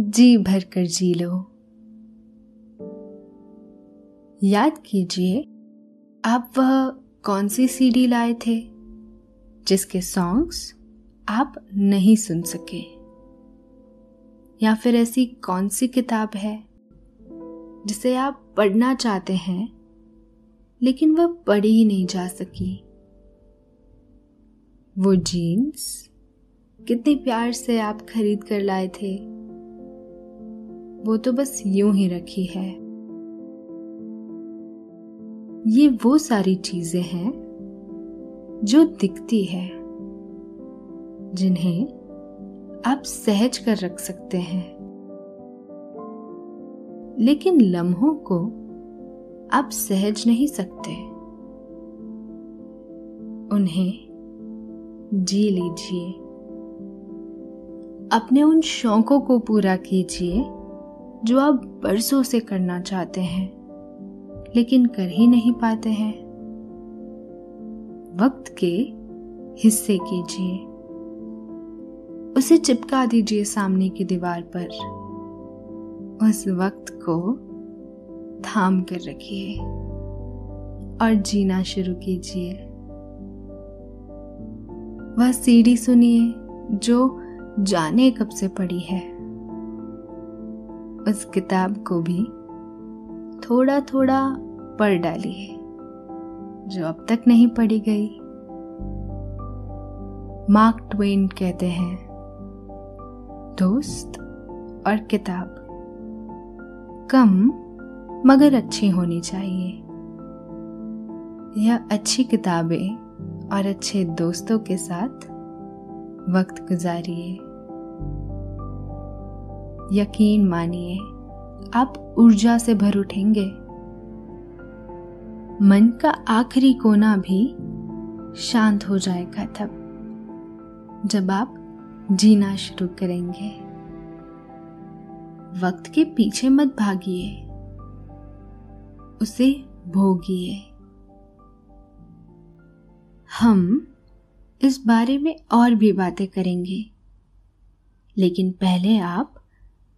जी भर कर जी लो। याद कीजिए, आप वह कौन सी सीडी लाए थे, जिसके सॉन्ग्स आप नहीं सुन सके? या फिर ऐसी कौन सी किताब है, जिसे आप पढ़ना चाहते हैं, लेकिन वह पढ़ी ही नहीं जा सकी? वो जीन्स कितने प्यार से आप खरीद कर लाए थे वो तो बस यूँ ही रखी है। ये वो सारी चीज़ें हैं जो दिखती है, जिन्हें आप सहज कर रख सकते हैं। लेकिन लम्हों को आप सहज नहीं सकते। उन्हें जी लीजिए। अपने उन शौकों को पूरा कीजिए जो आप बरसों से करना चाहते हैं, लेकिन कर ही नहीं पाते हैं। वक्त के हिस्से कीजिए। उसे चिपका दीजिए सामने की दीवार पर। उस वक्त को थाम कर रखिए और जीना शुरू कीजिए। वह सीढ़ी सुनिए जो जाने कब से पड़ी है। उस किताब को भी थोड़ा थोड़ा पढ़ डाली है, जो अब तक नहीं पढ़ी गई। मार्क ट्वेन कहते हैं, दोस्त और किताब, कम मगर अच्छी होनी चाहिए। यह अच्छी किताबें और अच्छे दोस्तों के साथ वक्त गुजारिए। यकीन मानिए, आप ऊर्जा से भर उठेंगे। मन का आखिरी कोना भी शांत हो जाएगा तब, जब आप जीना शुरू करेंगे। वक्त के पीछे मत भागिए, उसे भोगिए। हम इस बारे में और भी बातें करेंगे, लेकिन पहले आप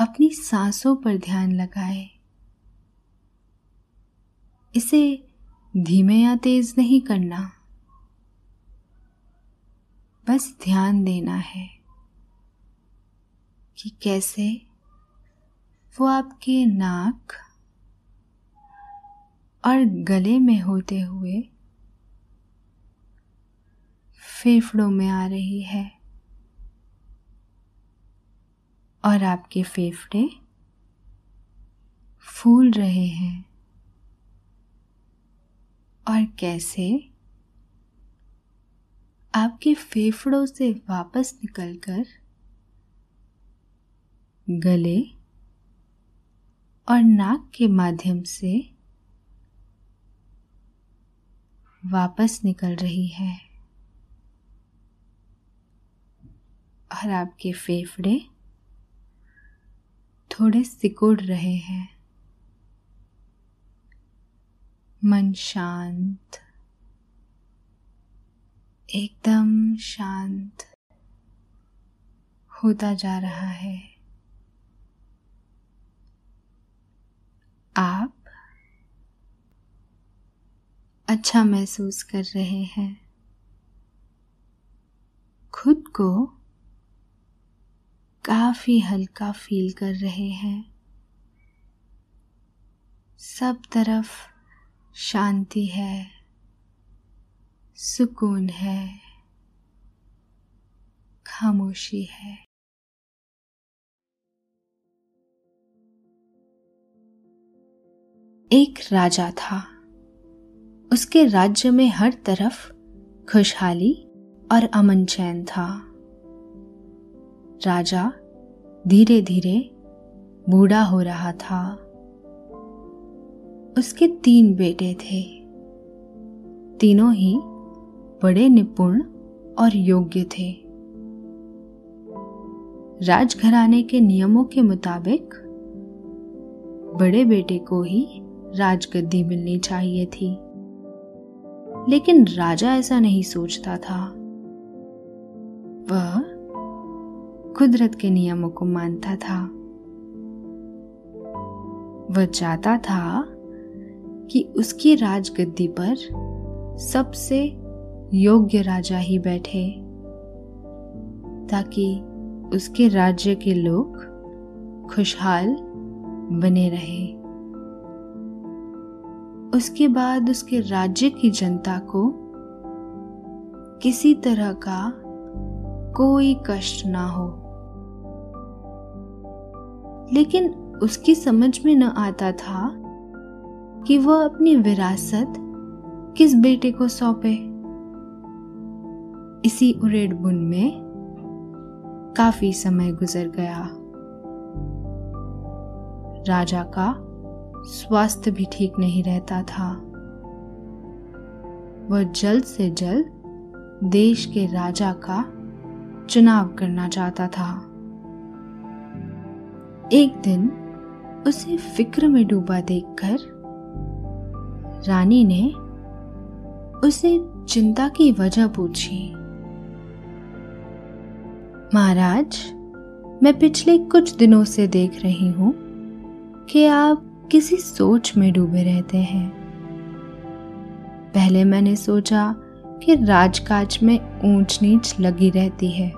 अपनी सांसों पर ध्यान लगाए। इसे धीमे या तेज नहीं करना। बस ध्यान देना है कि कैसे वो आपके नाक और गले में होते हुए फेफड़ों में आ रही है। और आपके फेफड़े फूल रहे हैं। और कैसे आपके फेफड़ों से वापस निकलकर गले और नाक के माध्यम से वापस निकल रही है। और आपके फेफड़े थोड़े सिकुड़ रहे हैं। मन शांत। एकदम शांत होता जा रहा है। आप अच्छा महसूस कर रहे हैं। खुद को काफ़ी हल्का फील कर रहे हैं। सब तरफ़ शांति है, सुकून है, खामोशी है। एक राजा था। उसके राज्य में हर तरफ़ खुशहाली और अमन चैन था। राजा धीरे धीरे बूढ़ा हो रहा था। उसके तीन बेटे थे। तीनों ही बड़े, निपुण और योग्य थे। राजघराने के नियमों के मुताबिक बड़े बेटे को ही राजगद्दी मिलनी चाहिए थी। लेकिन राजा ऐसा नहीं सोचता था। वह कुदरत के नियमों को मानता था। वह चाहता था कि उसकी राजगद्दी पर सबसे योग्य राजा ही बैठे, ताकि उसके राज्य के लोग खुशहाल बने रहे। उसके बाद उसके राज्य की जनता को किसी तरह का कोई कष्ट ना हो। लेकिन उसकी समझ में न आता था कि वह अपनी विरासत किस बेटे को सौंपे। इसी उड़ेड़ बुन में काफ़ी समय गुजर गया। राजा का स्वास्थ्य भी ठीक नहीं रहता था। वह जल्द से जल्द देश के राजा का चुनाव करना चाहता था। एक दिन उसे फ़िक्र में डूबा देखकर रानी ने उसे चिंता की वजह पूछी, महाराज, मैं पिछले कुछ दिनों से देख रही हूँ कि आप किसी सोच में डूबे रहते हैं। पहले मैंने सोचा कि राजकाज में ऊंच नीच लगी रहती है।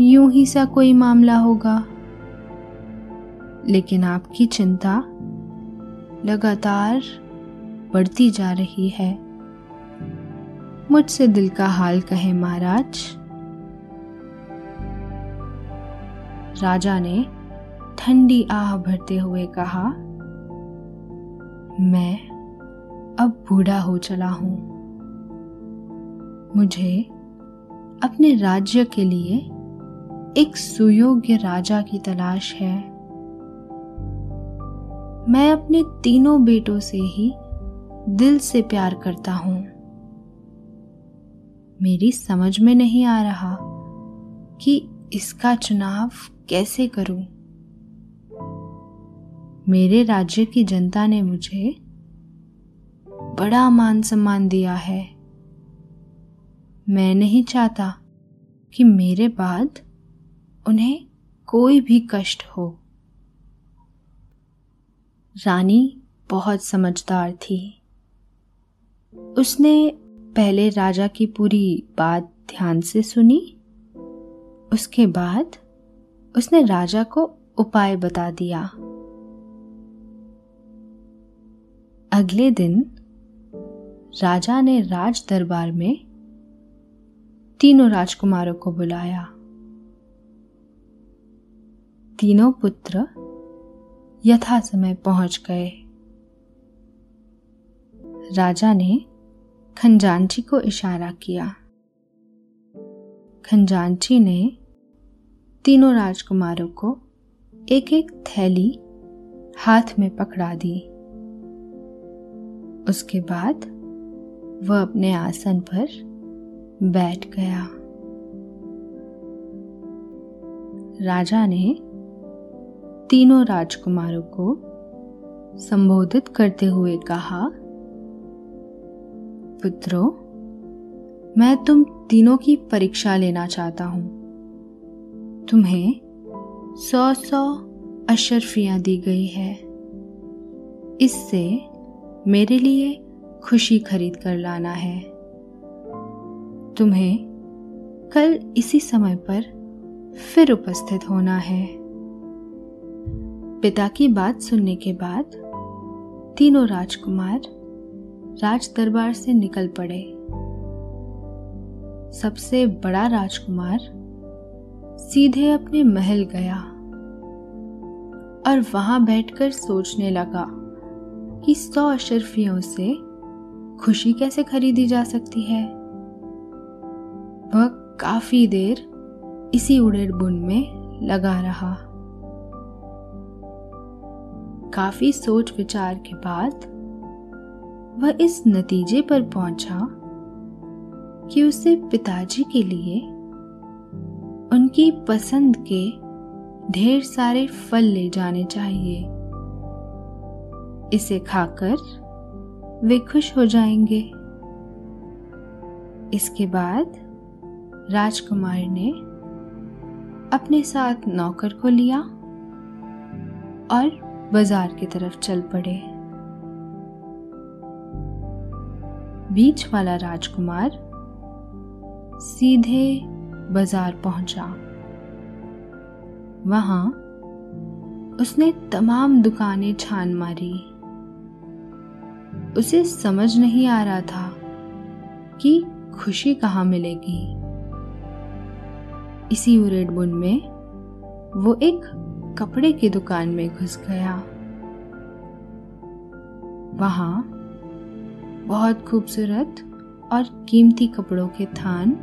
यूँ ही सा कोई मामला होगा। लेकिन आपकी चिंता लगातार बढ़ती जा रही है। मुझसे दिल का हाल कहे महाराज। राजा ने ठंडी आह भरते हुए कहा, मैं अब बूढ़ा हो चला हूँ। मुझे अपने राज्य के लिए एक सुयोग्य राजा की तलाश है। मैं अपने तीनों बेटों से ही दिल से प्यार करता हूँ। मेरी समझ में नहीं आ रहा कि इसका चुनाव कैसे करूँ। मेरे राज्य की जनता ने मुझे बड़ा मान सम्मान दिया है। मैं नहीं चाहता कि मेरे बाद उन्हें कोई भी कष्ट हो। रानी बहुत समझदार थी। उसने पहले राजा की पूरी बात ध्यान से सुनी। उसके बाद उसने राजा को उपाय बता दिया। अगले दिन राजा ने राज दरबार में तीनों राजकुमारों को बुलाया। तीनों पुत्र यथा समय पहुँच गए। राजा ने खंजानची को इशारा किया। खंजानची ने तीनों राजकुमारों को एक एक थैली हाथ में पकड़ा दी। उसके बाद वह अपने आसन पर बैठ गया। राजा ने तीनों राजकुमारों को संबोधित करते हुए कहा, पुत्रों, मैं तुम तीनों की परीक्षा लेना चाहता हूँ। तुम्हें सौ सौ अशरफियाँ दी गई है। इससे मेरे लिए खुशी खरीद कर लाना है। तुम्हें कल इसी समय पर फिर उपस्थित होना है। पिता की बात सुनने के बाद तीनों राजकुमार राज दरबार से निकल पड़े। सबसे बड़ा राजकुमार सीधे अपने महल गया और वहाँ बैठकर सोचने लगा कि सौ अशरफियों से खुशी कैसे खरीदी जा सकती है। वह काफ़ी देर इसी उड़ेड़ बुन में लगा रहा। काफ़ी सोच विचार के बाद वह इस नतीजे पर पहुँचा कि उसे पिताजी के लिए उनकी पसंद के ढेर सारे फल ले जाने चाहिए। इसे खाकर वे खुश हो जाएँगे। इसके बाद राजकुमार ने अपने साथ नौकर को लिया और बाज़ार की तरफ़ चल पड़े। बीच वाला राजकुमार सीधे बाज़ार पहुँचा। वहाँ उसने तमाम दुकानें छान मारी। उसे समझ नहीं आ रहा था कि खुशी कहाँ मिलेगी। इसी उरेड बुन में वो एक कपड़े की दुकान में घुस गया। वहाँ बहुत खूबसूरत और कीमती कपड़ों के थान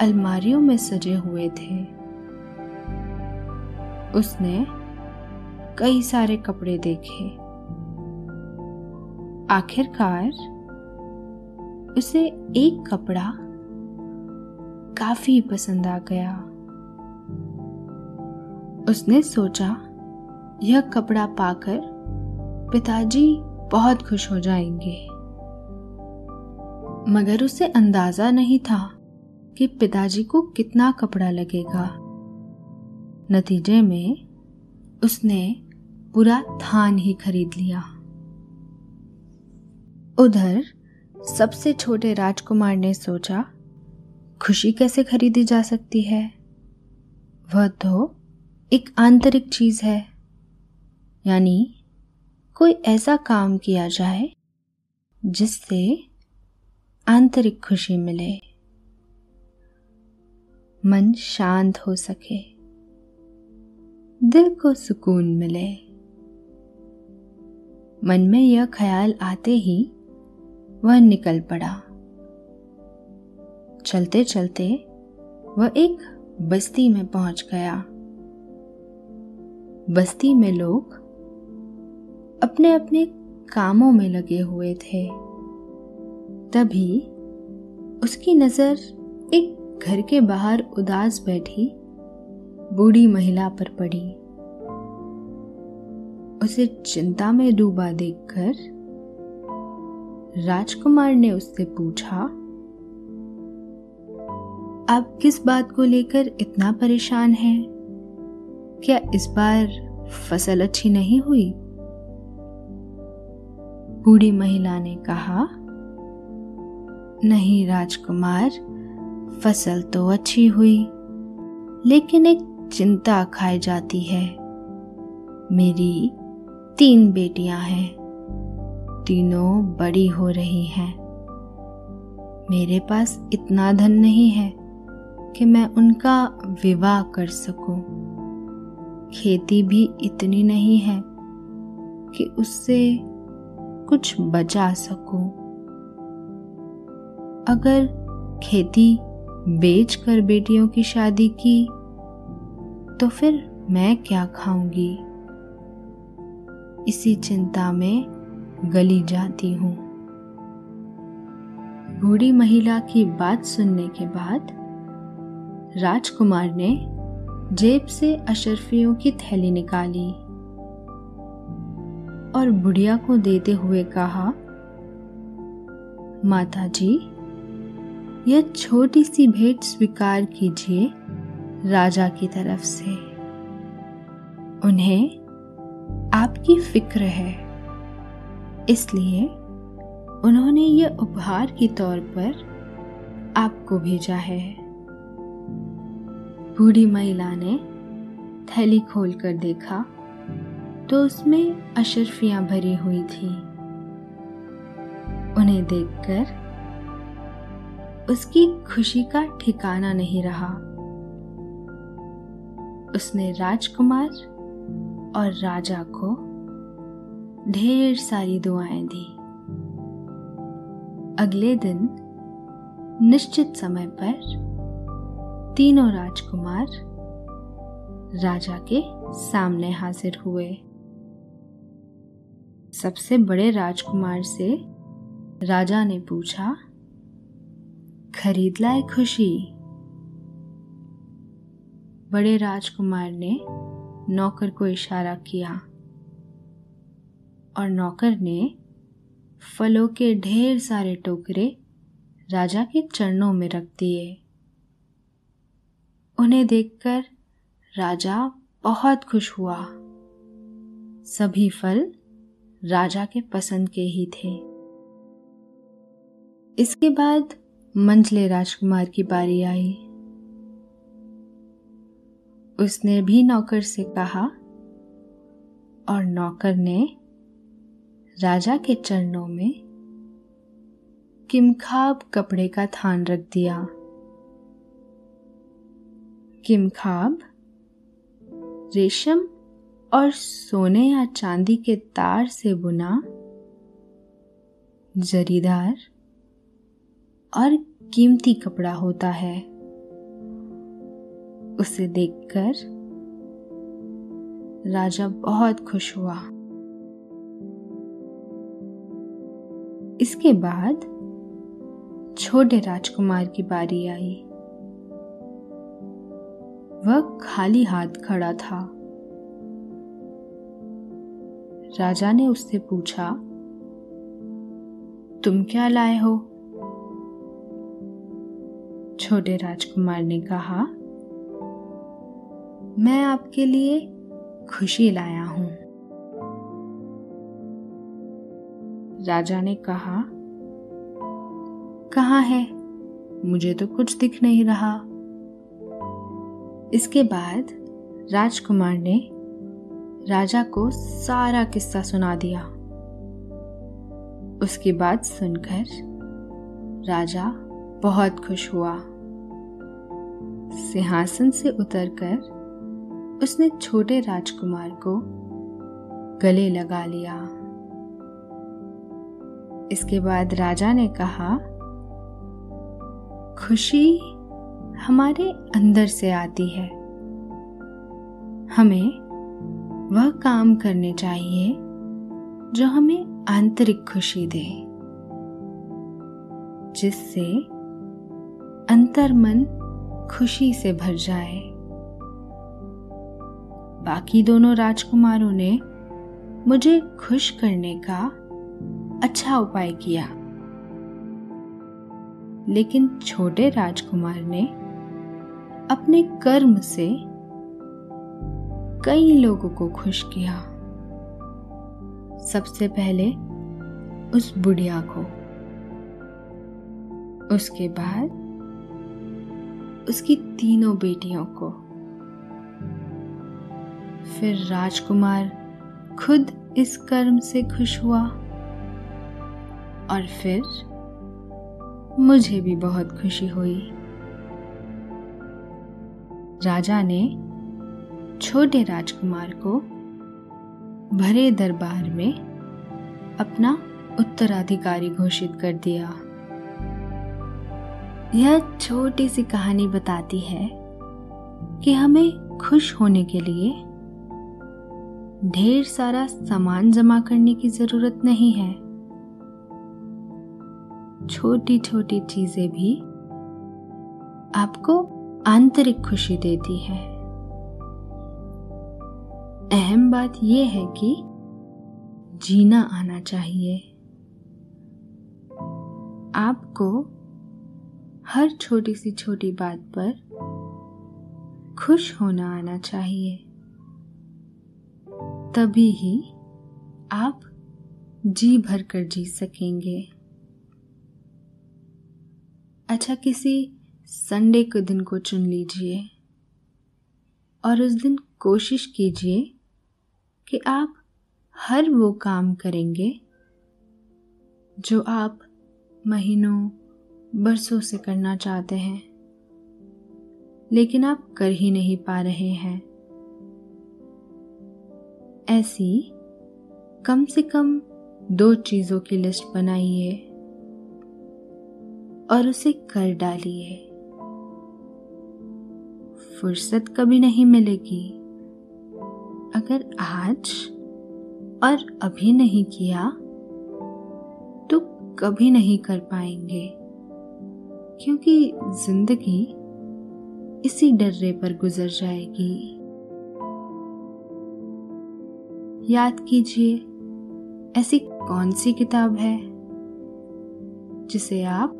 अलमारियों में सजे हुए थे। उसने कई सारे कपड़े देखे। आखिरकार उसे एक कपड़ा काफ़ी पसंद आ गया। उसने सोचा, यह कपड़ा पाकर पिताजी बहुत खुश हो जाएँगे। मगर उसे अंदाज़ा नहीं था कि पिताजी को कितना कपड़ा लगेगा। नतीजे में उसने पूरा थान ही खरीद लिया। उधर सबसे छोटे राजकुमार ने सोचा, खुशी कैसे खरीदी जा सकती है? वह तो एक आंतरिक चीज़ है। यानी कोई ऐसा काम किया जाए जिससे आंतरिक खुशी मिले। मन शांत हो सके। दिल को सुकून मिले। मन में यह ख्याल आते ही वह निकल पड़ा। चलते चलते वह एक बस्ती में पहुँच गया। बस्ती में लोग अपने अपने कामों में लगे हुए थे तभी उसकी नज़र एक घर के बाहर उदास बैठी बूढ़ी महिला पर पड़ी उसे चिंता में डूबा देखकर राजकुमार ने उससे पूछा, आप किस बात को लेकर इतना परेशान हैं? क्या इस बार फ़सल अच्छी नहीं हुई? बूढ़ी महिला ने कहा, नहीं राजकुमार, फ़सल तो अच्छी हुई, लेकिन एक चिंता खाई जाती है। मेरी तीन बेटियाँ हैं। तीनों बड़ी हो रही हैं। मेरे पास इतना धन नहीं है कि मैं उनका विवाह कर सकूँ। खेती भी इतनी नहीं है कि उससे कुछ बचा सकूँ। अगर खेती बेच कर बेटियों की शादी की तो फिर मैं क्या खाऊँगी इसी चिंता में गली जाती हूँ बूढ़ी महिला की बात सुनने के बाद राजकुमार ने जेब से अशरफियों की थैली निकाली और बुढ़िया को देते हुए कहा माता जी यह छोटी सी भेंट स्वीकार कीजिए राजा की तरफ़ से। उन्हें आपकी फ़िक्र है। इसलिए उन्होंने यह उपहार के तौर पर आपको भेजा है। बूढ़ी महिला ने थैली खोलकर देखा तो उसमें अशरफियाँ भरी हुई थी। उन्हें देखकर उसकी खुशी का ठिकाना नहीं रहा। उसने राजकुमार और राजा को ढेर सारी दुआएँ दी। अगले दिन निश्चित समय पर तीनों राजकुमार राजा के सामने हाजिर हुए। सबसे बड़े राजकुमार से राजा ने पूछा, खरीद लाए खुशी? बड़े राजकुमार ने नौकर को इशारा किया और नौकर ने फलों के ढेर सारे टोकरे राजा के चरणों में रख दिए। उन्हें देखकर राजा बहुत खुश हुआ। सभी फल राजा के पसंद के ही थे। इसके बाद मंझले राजकुमार की बारी आई। उसने भी नौकर से कहा और नौकर ने राजा के चरणों में किमखाब कपड़े का थान रख दिया। किमखाब, रेशम और सोने या चांदी के तार से बुना जरीदार और कीमती कपड़ा होता है। उसे देखकर राजा बहुत खुश हुआ। इसके बाद छोटे राजकुमार की बारी आई। वह खाली हाथ खड़ा था। राजा ने उससे पूछा, तुम क्या लाए हो? छोटे राजकुमार ने कहा, मैं आपके लिए खुशी लाया हूँ। राजा ने कहा कहा है? मुझे तो कुछ दिख नहीं रहा। इसके बाद राजकुमार ने राजा को सारा किस्सा सुना दिया। उसकी बात सुनकर राजा बहुत खुश हुआ। सिंहासन से उतरकर उसने छोटे राजकुमार को गले लगा लिया। इसके बाद राजा ने कहा, खुशी हमारे अंदर से आती है। हमें वह काम करने चाहिए जो हमें आंतरिक खुशी दे, जिससे अंतर मन खुशी से भर जाए। बाकी दोनों राजकुमारों ने मुझे खुश करने का अच्छा उपाय किया। लेकिन छोटे राजकुमार ने अपने कर्म से कई लोगों को खुश किया। सबसे पहले उस बुढ़िया को। उसके बाद उसकी तीनों बेटियों को। फिर राजकुमार खुद इस कर्म से खुश हुआ। और फिर मुझे भी बहुत खुशी हुई। राजा ने छोटे राजकुमार को भरे दरबार में अपना उत्तराधिकारी घोषित कर दिया। यह छोटी सी कहानी बताती है कि हमें खुश होने के लिए ढेर सारा सामान जमा करने की ज़रूरत नहीं है। छोटी छोटी चीज़ें भी आपको आंतरिक खुशी देती है। अहम बात यह है कि जीना आना चाहिए। आपको हर छोटी सी छोटी बात पर खुश होना आना चाहिए। तभी ही आप जी भर कर जी सकेंगे। अच्छा किसी संडे के दिन को चुन लीजिए और उस दिन कोशिश कीजिए कि आप हर वो काम करेंगे जो आप महीनों, बरसों से करना चाहते हैं, लेकिन आप कर ही नहीं पा रहे हैं। ऐसी कम से कम दो चीज़ों की लिस्ट बनाइए और उसे कर डालिए। फुर्सत कभी नहीं मिलेगी। अगर आज और अभी नहीं किया तो कभी नहीं कर पाएँगे, क्योंकि ज़िंदगी इसी डर्रे पर गुजर जाएगी। याद कीजिए, ऐसी कौन सी किताब है, जिसे आप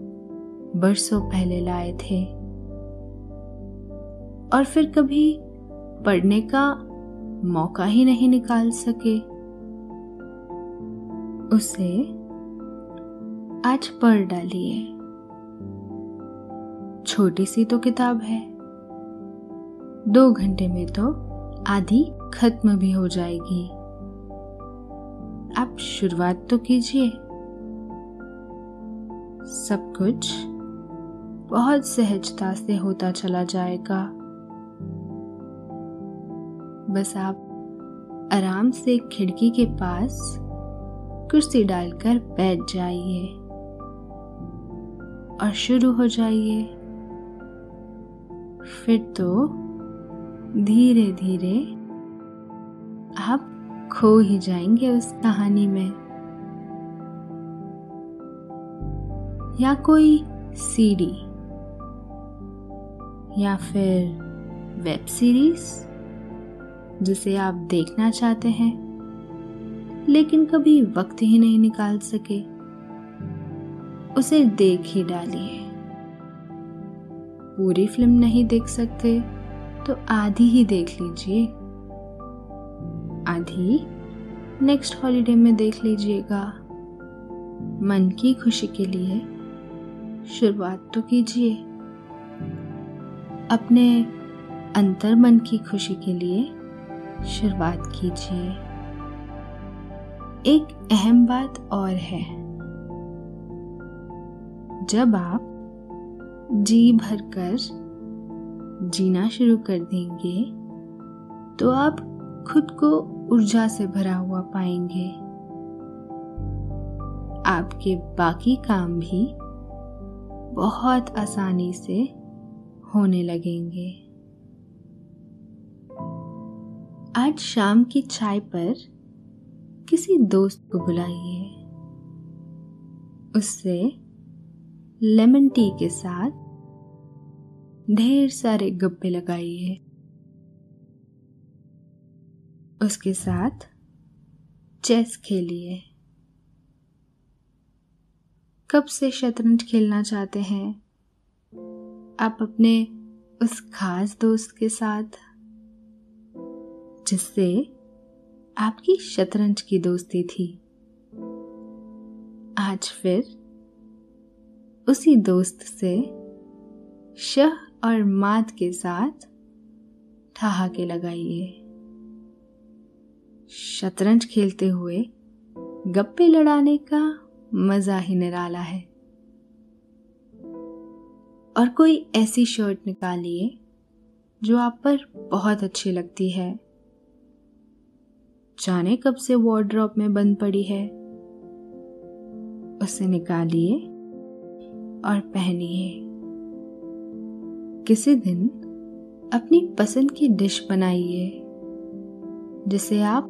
बरसों पहले लाए थे? और फिर कभी पढ़ने का मौका ही नहीं निकाल सके। उसे आज पढ़ डालिए। छोटी सी तो किताब है। दो घंटे में तो आधी खत्म भी हो जाएगी। आप शुरुआत तो कीजिए। सब कुछ बहुत सहजता से होता चला जाएगा। बस आप आराम से खिड़की के पास कुर्सी डालकर बैठ जाइए और शुरू हो जाइए। फिर तो धीरे धीरे आप खो ही जाएँगे उस कहानी में। या कोई सीडी या फिर वेब सीरीज़। जिसे आप देखना चाहते हैं, लेकिन कभी वक्त ही नहीं निकाल सके। उसे देख ही डालिए। पूरी फ़िल्म नहीं देख सकते तो आधी ही देख लीजिए। आधी? नेक्स्ट हॉलीडे में देख लीजिएगा। मन की खुशी के लिए शुरुआत तो कीजिए। अपने अंतर मन की खुशी के लिए शुरुआत कीजिए। एक अहम बात और है। जब आप जी भर कर जीना शुरू कर देंगे तो आप खुद को ऊर्जा से भरा हुआ पाएँगे। आपके बाकी काम भी बहुत आसानी से होने लगेंगे। आज शाम की चाय पर किसी दोस्त को बुलाइए। उससे लेमन टी के साथ ढेर सारे गप्पे लगाइए। उसके साथ चेस खेलिए। कब से शतरंज खेलना चाहते हैं? आप अपने उस खास दोस्त के साथ जिससे आपकी शतरंज की दोस्ती थी। आज फिर उसी दोस्त से शह और मात के साथ ठहाके लगाइए। शतरंज खेलते हुए गप्पे लड़ाने का मज़ा ही निराला है। और कोई ऐसी शर्ट निकालिए जो आप पर बहुत अच्छी लगती है। जाने कब से वार्ड्रॉप में बंद पड़ी है? उसे निकालिए और पहनिए। किसी दिन अपनी पसंद की डिश बनाइए, जिसे आप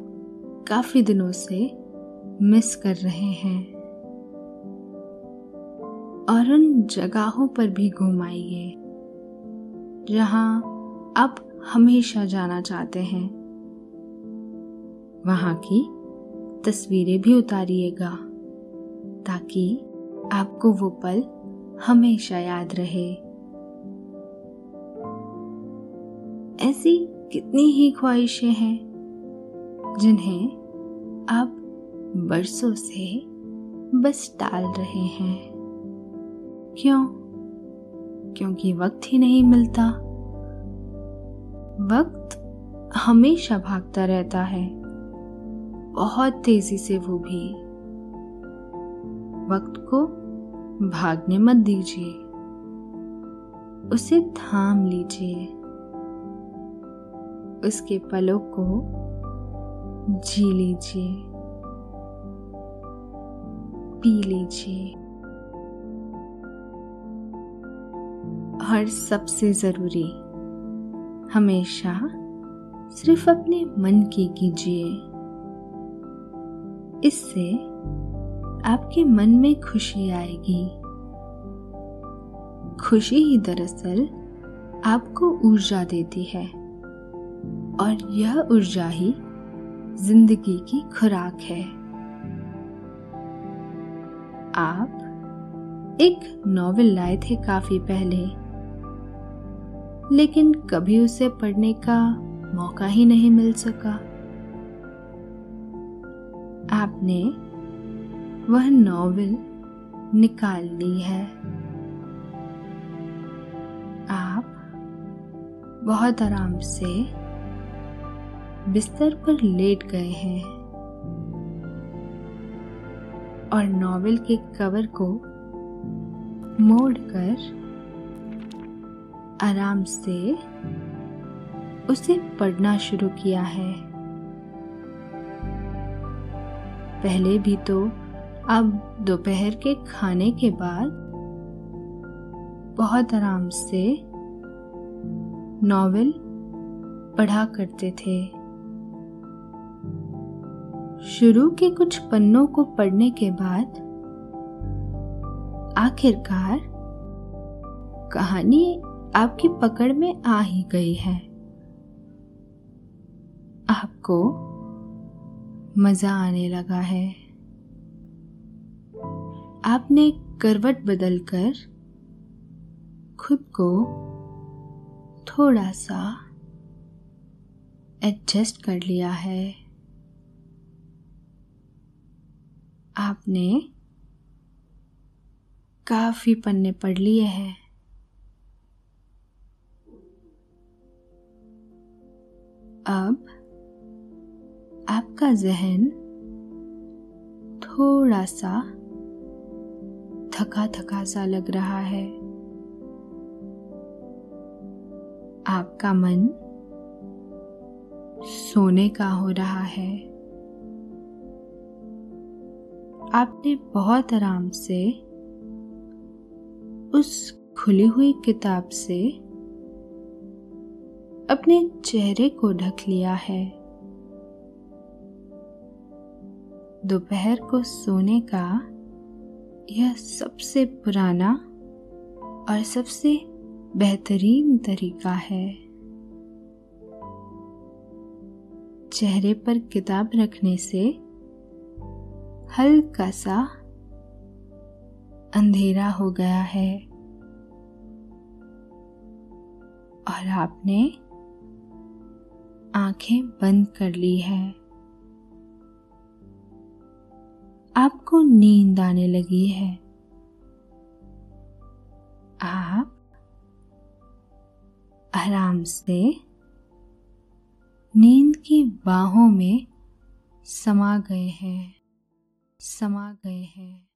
काफ़ी दिनों से मिस कर रहे हैं। और उन जगहों पर भी घुमाइए, जहाँ आप हमेशा जाना चाहते हैं। वहाँ की तस्वीरें भी उतारिएगा, ताकि आपको वो पल हमेशा याद रहे। ऐसी कितनी ही ख्वाहिशें हैं, जिन्हें आप बरसों से बस टाल रहे हैं। क्यों? क्योंकि वक्त ही नहीं मिलता। वक्त हमेशा भागता रहता है। बहुत तेज़ी से वो भी। वक्त को भागने मत दीजिए। उसे थाम लीजिए। उसके पलों को जी लीजिए। पी लीजिए। और सबसे ज़रूरी। हमेशा सिर्फ़ अपने मन की कीजिए। इससे आपके मन में खुशी आएगी। खुशी ही दरअसल आपको ऊर्जा देती है, और यह ऊर्जा ही ज़िंदगी की खुराक है। आप एक नॉवेल लाए थे काफ़ी पहले, लेकिन कभी उसे पढ़ने का मौका ही नहीं मिल सका। आपने वह नॉवेल निकाल ली है। आप बहुत आराम से बिस्तर पर लेट गए हैं और नॉवेल के कवर को मोड़कर आराम से उसे पढ़ना शुरू किया है। पहले भी तो अब दोपहर के खाने के बाद बहुत आराम से नॉवेल पढ़ा करते थे। शुरू के कुछ पन्नों को पढ़ने के बाद आखिरकार कहानी आपकी पकड़ में आ ही गई है। आपको मज़ा आने लगा है। आपने करवट बदलकर खुद को थोड़ा सा एडजस्ट कर लिया है। आपने काफ़ी पन्ने पढ़ लिए हैं। अब आपका जहन थोड़ा सा थका थका सा लग रहा है। आपका मन सोने का हो रहा है। आपने बहुत आराम से उस खुली हुई किताब से अपने चेहरे को ढक लिया है। दोपहर को सोने का यह सबसे पुराना और सबसे बेहतरीन तरीका है। चेहरे पर किताब रखने से हल्का सा अंधेरा हो गया है। और आपने आँखें बंद कर ली है। आपको नींद आने लगी है। आप आराम से नींद की बाहों में समा गए हैं, समा गए हैं।